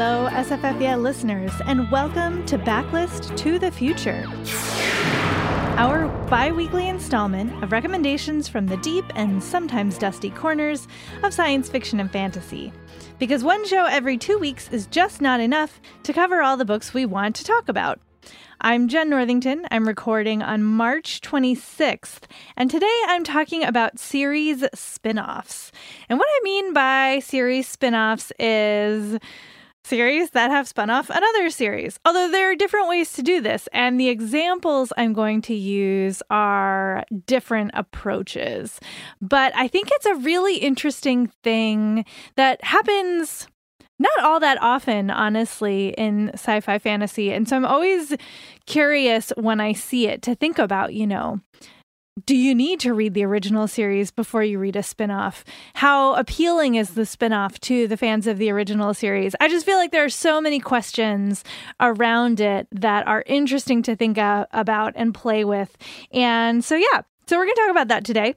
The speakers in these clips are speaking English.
Hello, SFF Yeah listeners, and welcome to Backlist to the Future. Our bi weekly installment of recommendations from the deep and sometimes dusty corners of science fiction and fantasy. Because one show every two weeks is just not enough to cover all the books we want to talk about. I'm Jenn Northington. I'm recording on March 26th, and today I'm talking about series spin offs. And what I mean by series spin offs is series that have spun off another series. Although there are different ways to do this, and the examples I'm going to use are different approaches. But I think it's a really interesting thing that happens not all that often, honestly, in sci fi fantasy. And so I'm always curious when I see it to think about, you know, do you need to read the original series before you read a spin-off? How appealing is the spin-off to the fans of the original series? I just feel like there are so many questions around it that are interesting to think about and play with. And so yeah, so we're going to talk about that today.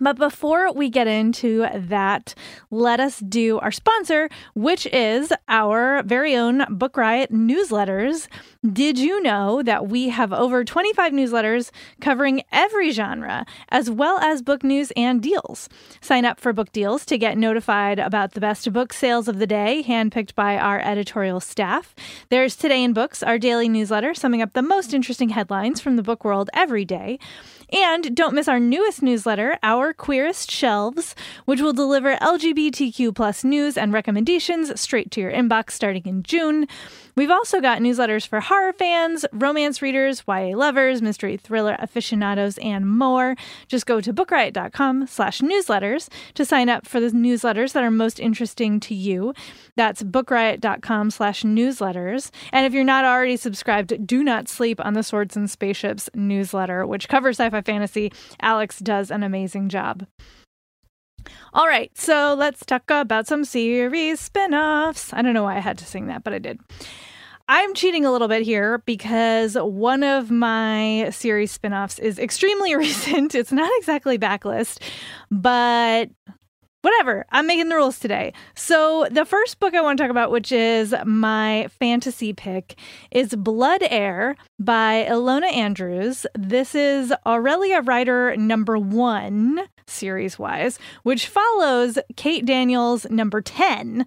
But before we get into that, let us do our sponsor, which is our very own Book Riot newsletters. Did you know that we have over 25 newsletters covering every genre, as well as book news and deals? Sign up for book deals to get notified about the best book sales of the day, handpicked by our editorial staff. There's Today in Books, our daily newsletter, summing up the most interesting headlines from the book world every day. And don't miss our newest newsletter, Our Queerest Shelves, which will deliver LGBTQ plus news and recommendations straight to your inbox starting in June. We've also got newsletters for horror fans, romance readers, YA lovers, mystery thriller aficionados, and more. Just go to bookriot.com slash newsletters to sign up for the newsletters that are most interesting to you. That's bookriot.com slash newsletters. And if you're not already subscribed, do not sleep on the Swords and Spaceships newsletter, which covers sci-fi fantasy. Alex does an amazing job. All right, so let's talk about some series spin offs. I don't know why I had to sing that, but I did. I'm cheating a little bit here because one of my series spin offs is extremely recent. It's not exactly backlist, but whatever. I'm making the rules today. So, the first book I want to talk about, which is my fantasy pick, is Blood Heir by Ilona Andrews. This is Aurelia Ryder number one, series wise, which follows Kate Daniels number 10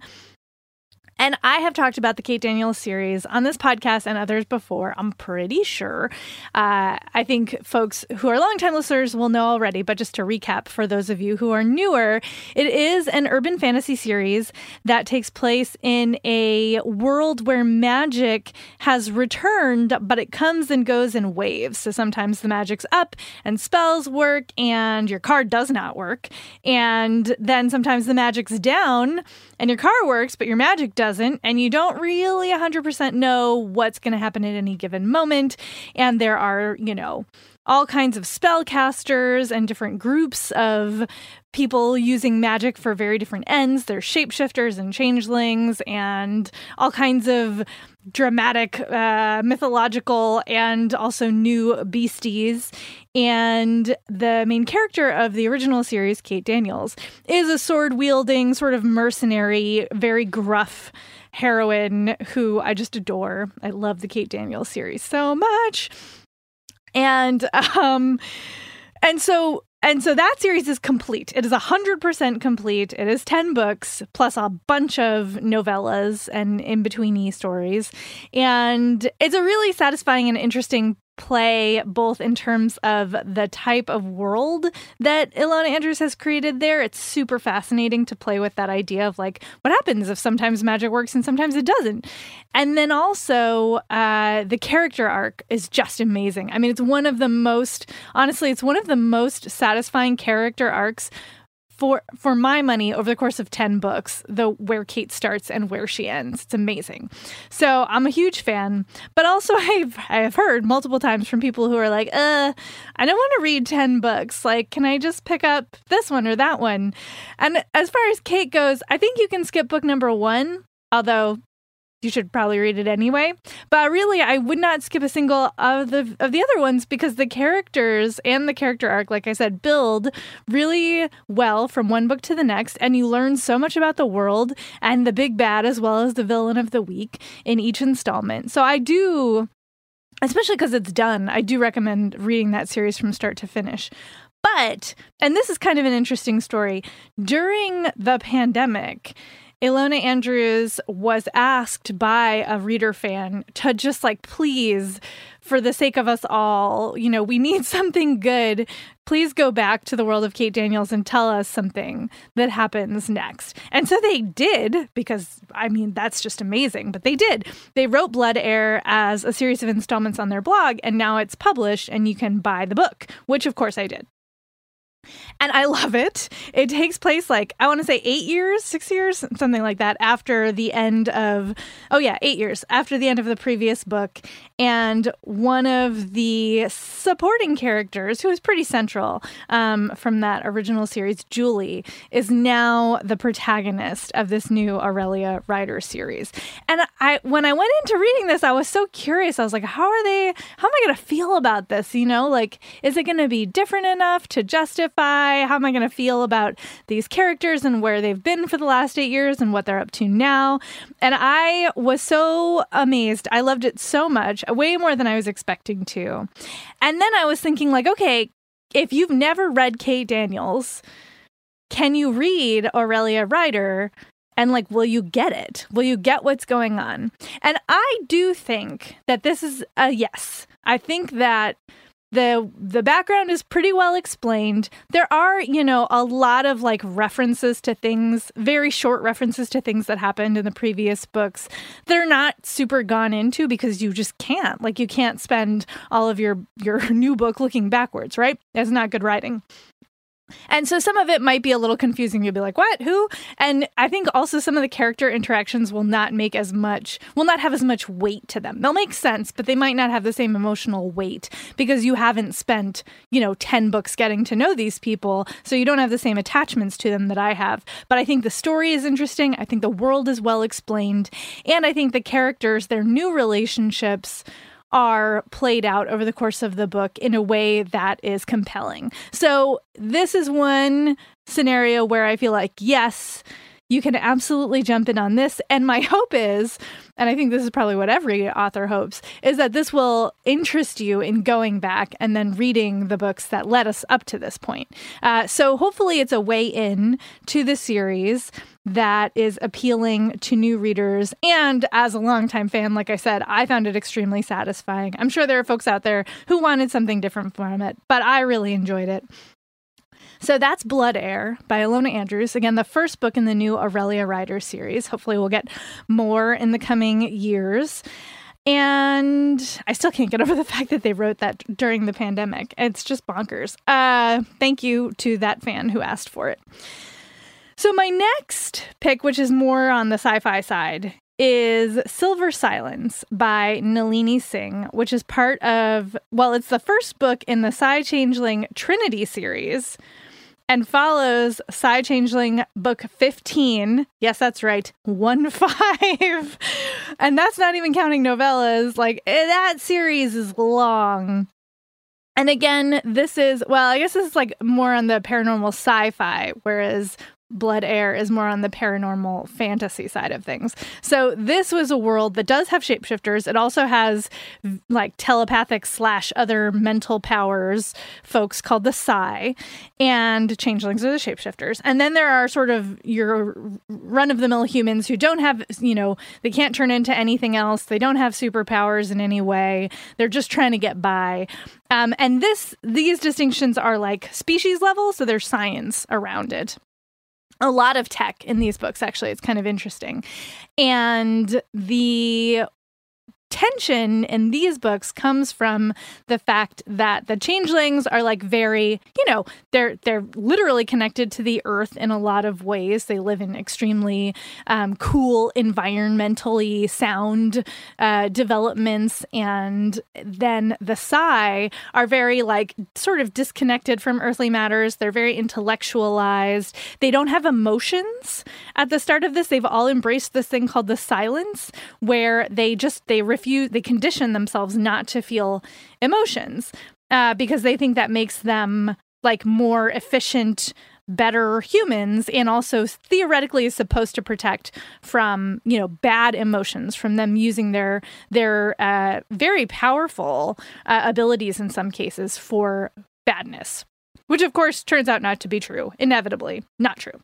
and I have talked about the Kate Daniels series on this podcast and others before, I'm pretty sure. Uh, I think folks who are longtime listeners will know already, but just to recap for those of you who are newer, it is an urban fantasy series that takes place in a world where magic has returned, but it comes and goes in waves. So sometimes the magic's up and spells work and your card does not work. And then sometimes the magic's down and your car works, but your magic doesn't, and you don't really 100% know what's going to happen at any given moment. And there are, you know, all kinds of spellcasters and different groups of people using magic for very different ends. There's shapeshifters and changelings and all kinds of dramatic, uh, mythological, and also new beasties. And the main character of the original series, Kate Daniels, is a sword wielding, sort of mercenary, very gruff heroine who I just adore. I love the Kate Daniels series so much. And um and so and so that series is complete. It is 100% complete. It is 10 books plus a bunch of novellas and in betweeny stories. And it's a really satisfying and interesting play both in terms of the type of world that Ilona Andrews has created there. It's super fascinating to play with that idea of like what happens if sometimes magic works and sometimes it doesn't. And then also, uh, the character arc is just amazing. I mean, it's one of the most, honestly, it's one of the most satisfying character arcs for for my money over the course of 10 books the where kate starts and where she ends. It's amazing. So i'm a huge fan but also i've i've heard multiple times from people who are like uh i don't want to read 10 books. Like can i just pick up this one or that one? And as far as kate goes i think you can skip book number one although you should probably read it anyway. But really, I would not skip a single of the of the other ones because the characters and the character arc, like I said, build really well from one book to the next, and you learn so much about the world and the big bad as well as the villain of the week in each installment. So I do, especially because it's done, I do recommend reading that series from start to finish. But, and this is kind of an interesting story, during the pandemic, Ilona Andrews was asked by a reader fan to just like, please, for the sake of us all, you know, we need something good. Please go back to the world of Kate Daniels and tell us something that happens next. And so they did, because I mean, that's just amazing, but they did. They wrote Blood Heir as a series of installments on their blog, and now it's published and you can buy the book, which of course I did and I love it. It takes place like I want to say eight years, six years, something like that, after the end of oh yeah, eight years after the end of the previous book. And one of the supporting characters, who is pretty central um, from that original series, Julie, is now the protagonist of this new Aurelia Ryder series. And I, when I went into reading this, I was so curious. I was like, how are they? How am I going to feel about this? You know, like, is it going to be different enough to justify? How am I going to feel about these characters and where they've been for the last eight years and what they're up to now? And I was so amazed. I loved it so much, way more than I was expecting to. And then I was thinking, like, okay, if you've never read Kate Daniels, can you read Aurelia Ryder? And like, will you get it? Will you get what's going on? And I do think that this is a yes. I think that the the background is pretty well explained. There are you know a lot of like references to things very short references to things that happened in the previous books. That are not super gone into because you just can't. Like you can't spend all of your your new book looking backwards right? That's not good writing and so some of it might be a little confusing. You'll be like, what? Who? And I think also some of the character interactions will not make as much, will not have as much weight to them. They'll make sense, but they might not have the same emotional weight because you haven't spent, you know, 10 books getting to know these people. So you don't have the same attachments to them that I have. But I think the story is interesting. I think the world is well explained. And I think the characters, their new relationships, are played out over the course of the book in a way that is compelling. So, this is one scenario where I feel like, yes, you can absolutely jump in on this. And my hope is, and I think this is probably what every author hopes, is that this will interest you in going back and then reading the books that led us up to this point. Uh, so hopefully, it's a way in to the series that is appealing to new readers. And as a longtime fan, like I said, I found it extremely satisfying. I'm sure there are folks out there who wanted something different from it, but I really enjoyed it. So that's Blood Heir by Ilona Andrews. Again, the first book in the new Aurelia Ryder series. Hopefully, we'll get more in the coming years. And I still can't get over the fact that they wrote that during the pandemic. It's just bonkers. Uh, thank you to that fan who asked for it. So, my next pick, which is more on the sci fi side, is Silver Silence by Nalini Singh, which is part of, well, it's the first book in the Psy Changeling Trinity series, and follows Psy Changeling Book 15. Yes, that's right, 1 5. and that's not even counting novellas. Like, eh, that series is long. And again, this is, well, I guess this is like more on the paranormal sci fi, whereas Blood Heir is more on the paranormal fantasy side of things. So this was a world that does have shapeshifters. It also has like telepathic slash other mental powers folks called the Psy, and changelings are the shapeshifters. And then there are sort of your run of the mill humans who don't have, you know, they can't turn into anything else. They don't have superpowers in any way. They're just trying to get by. Um, and this these distinctions are like species level, so there's science around it a lot of tech in these books actually. It's kind of interesting. And the tension in these books comes from the fact that the changelings are like very you know they're they're literally connected to the earth in a lot of ways. They live in extremely um, cool environmentally sound uh, developments. And then the Psy are very like sort of disconnected from earthly matters. They're very intellectualized. They don't have emotions. At the start of this they've all embraced this thing called the silence where they just they refuse, they condition themselves not to feel emotions uh, because they think that makes them like more efficient better humans and also theoretically is supposed to protect from you know bad emotions from them using their their uh, very powerful uh, abilities in some cases for badness. Which of course turns out not to be true. Inevitably not true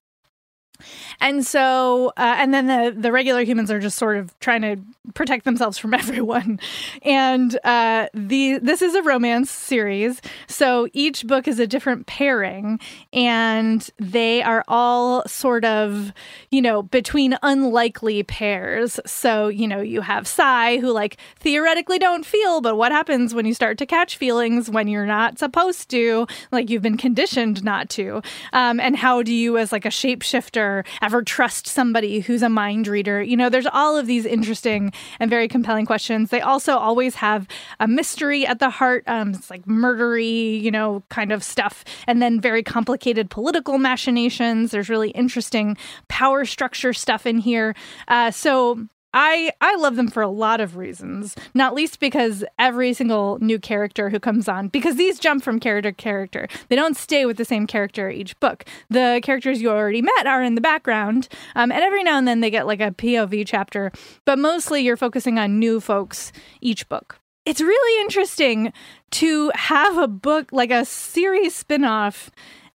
and so, uh, and then the the regular humans are just sort of trying to protect themselves from everyone. And uh, the this is a romance series, so each book is a different pairing, and they are all sort of, you know, between unlikely pairs. So you know, you have Psy who like theoretically don't feel, but what happens when you start to catch feelings when you're not supposed to, like you've been conditioned not to, um, and how do you as like a shapeshifter ever trust somebody who's a mind reader? You know, there's all of these interesting and very compelling questions. They also always have a mystery at the heart. Um, it's like murdery, you know, kind of stuff, and then very complicated political machinations. There's really interesting power structure stuff in here. Uh, so I I love them for a lot of reasons, not least because every single new character who comes on, because these jump from character to character, they don't stay with the same character each book. The characters you already met are in the background, um, and every now and then they get like a POV chapter, but mostly you're focusing on new folks each book. It's really interesting to have a book like a series spinoff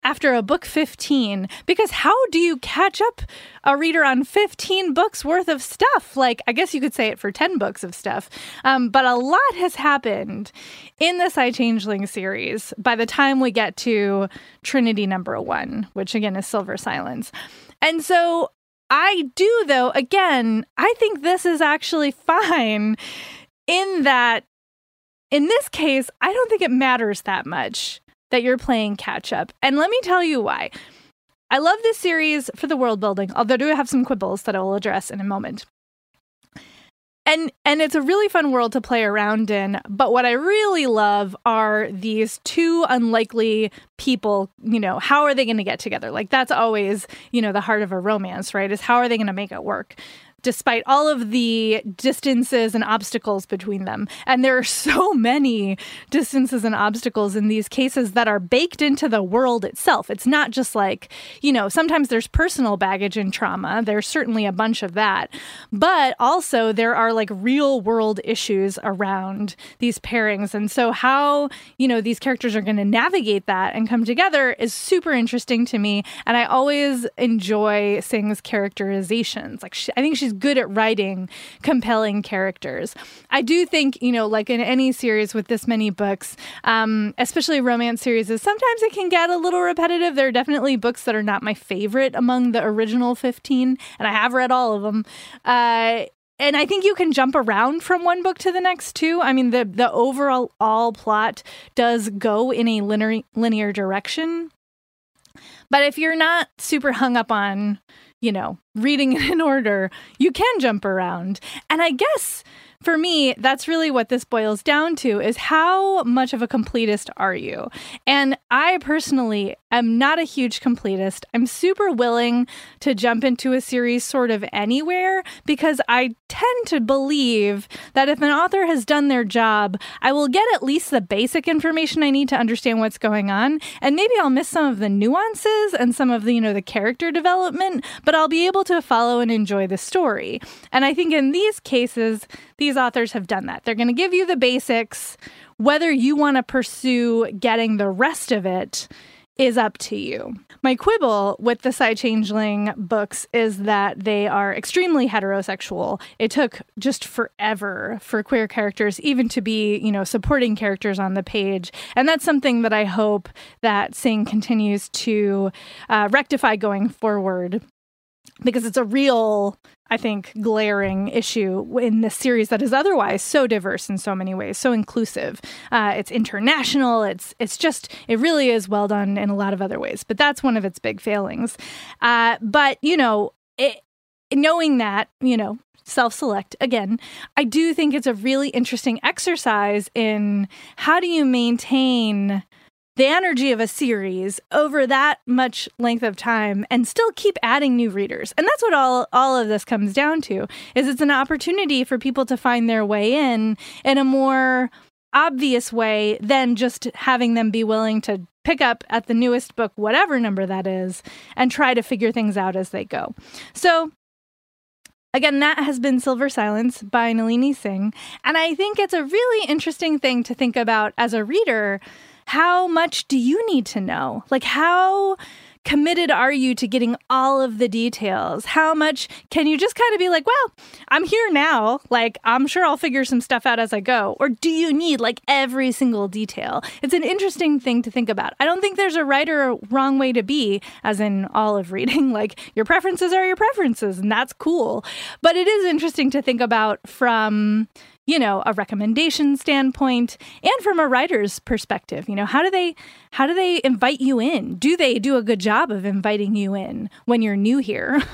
after a book 15 because how do you catch up a reader on 15 books worth of stuff? Like i guess you could say it for 10 books of stuff. Um, but a lot has happened in the Psy Changeling series by the time we get to trinity number one which again is silver silence. And so i do though again i think this is actually fine in that in this case, I don't think it matters that much that you're playing catch up. And let me tell you why. I love this series for the world building, although I do have some quibbles that I will address in a moment. And and it's a really fun world to play around in, but what I really love are these two unlikely people, you know, how are they going to get together? Like that's always, you know, the heart of a romance, right? Is how are they going to make it work? Despite all of the distances and obstacles between them. And there are so many distances and obstacles in these cases that are baked into the world itself. It's not just like, you know, sometimes there's personal baggage and trauma. There's certainly a bunch of that. But also there are like real world issues around these pairings. And so how, you know, these characters are going to navigate that and come together is super interesting to me. And I always enjoy Singh's characterizations. Like, she, I think she's good at writing compelling characters. I do think, you know, like in any series with this many books, um, especially romance series, sometimes it can get a little repetitive. There are definitely books that are not my favorite among the original 15, and I have read all of them. Uh, and I think you can jump around from one book to the next too. I mean, the the overall all plot does go in a linear linear direction. But if you're not super hung up on you know, reading it in order, you can jump around. And I guess for me, that's really what this boils down to is how much of a completist are you? And I personally am not a huge completist. I'm super willing to jump into a series sort of anywhere because I tend to believe that if an author has done their job, I will get at least the basic information I need to understand what's going on. And maybe I'll miss some of the nuances and some of the, you know, the character development, but I'll be able to follow and enjoy the story. And I think in these cases, these authors have done that. They're going to give you the basics. Whether you want to pursue getting the rest of it is up to you. My quibble with the Psy Changeling books is that they are extremely heterosexual. It took just forever for queer characters even to be, you know, supporting characters on the page. And that's something that I hope that Singh continues to uh, rectify going forward because it's a real I think, glaring issue in this series that is otherwise so diverse in so many ways, so inclusive. Uh, it's international. It's it's just it really is well done in a lot of other ways. But that's one of its big failings. Uh, but you know, it, knowing that, you know, self select again, I do think it's a really interesting exercise in how do you maintain the energy of a series over that much length of time and still keep adding new readers. And that's what all all of this comes down to is it's an opportunity for people to find their way in in a more obvious way than just having them be willing to pick up at the newest book whatever number that is and try to figure things out as they go. So Again, that has been Silver Silence by Nalini Singh. And I think it's a really interesting thing to think about as a reader how much do you need to know? Like, how committed are you to getting all of the details? How much can you just kind of be like, well, I'm here now. Like, I'm sure I'll figure some stuff out as I go. Or do you need like every single detail? It's an interesting thing to think about. I don't think there's a right or a wrong way to be, as in all of reading. Like, your preferences are your preferences, and that's cool. But it is interesting to think about from you know a recommendation standpoint and from a writer's perspective you know how do they how do they invite you in? Do they do a good job of inviting you in when you're new here?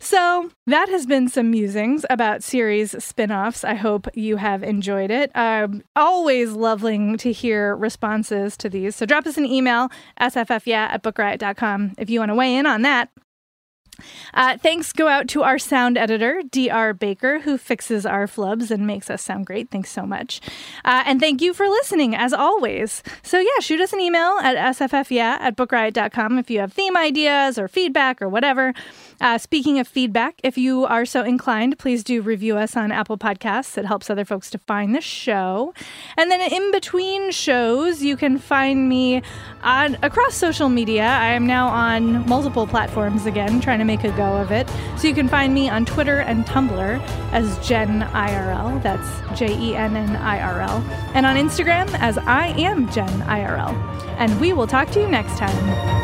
So that has been some musings about series spin-offs. I hope you have enjoyed it. Um, always loving to hear responses to these. So drop us an email sffyeah at bookriot.com if you want to weigh in on that uh, thanks go out to our sound editor, DR Baker, who fixes our flubs and makes us sound great. Thanks so much. Uh, and thank you for listening, as always. So, yeah, shoot us an email at sffyeah at bookriot.com if you have theme ideas or feedback or whatever. Uh, speaking of feedback, if you are so inclined, please do review us on Apple Podcasts. It helps other folks to find the show. And then in between shows, you can find me on across social media. I am now on multiple platforms again, trying to make a go of it. So you can find me on Twitter and Tumblr as Jen IRL. That's J E N N I R L. And on Instagram as I am Jen IRL. And we will talk to you next time.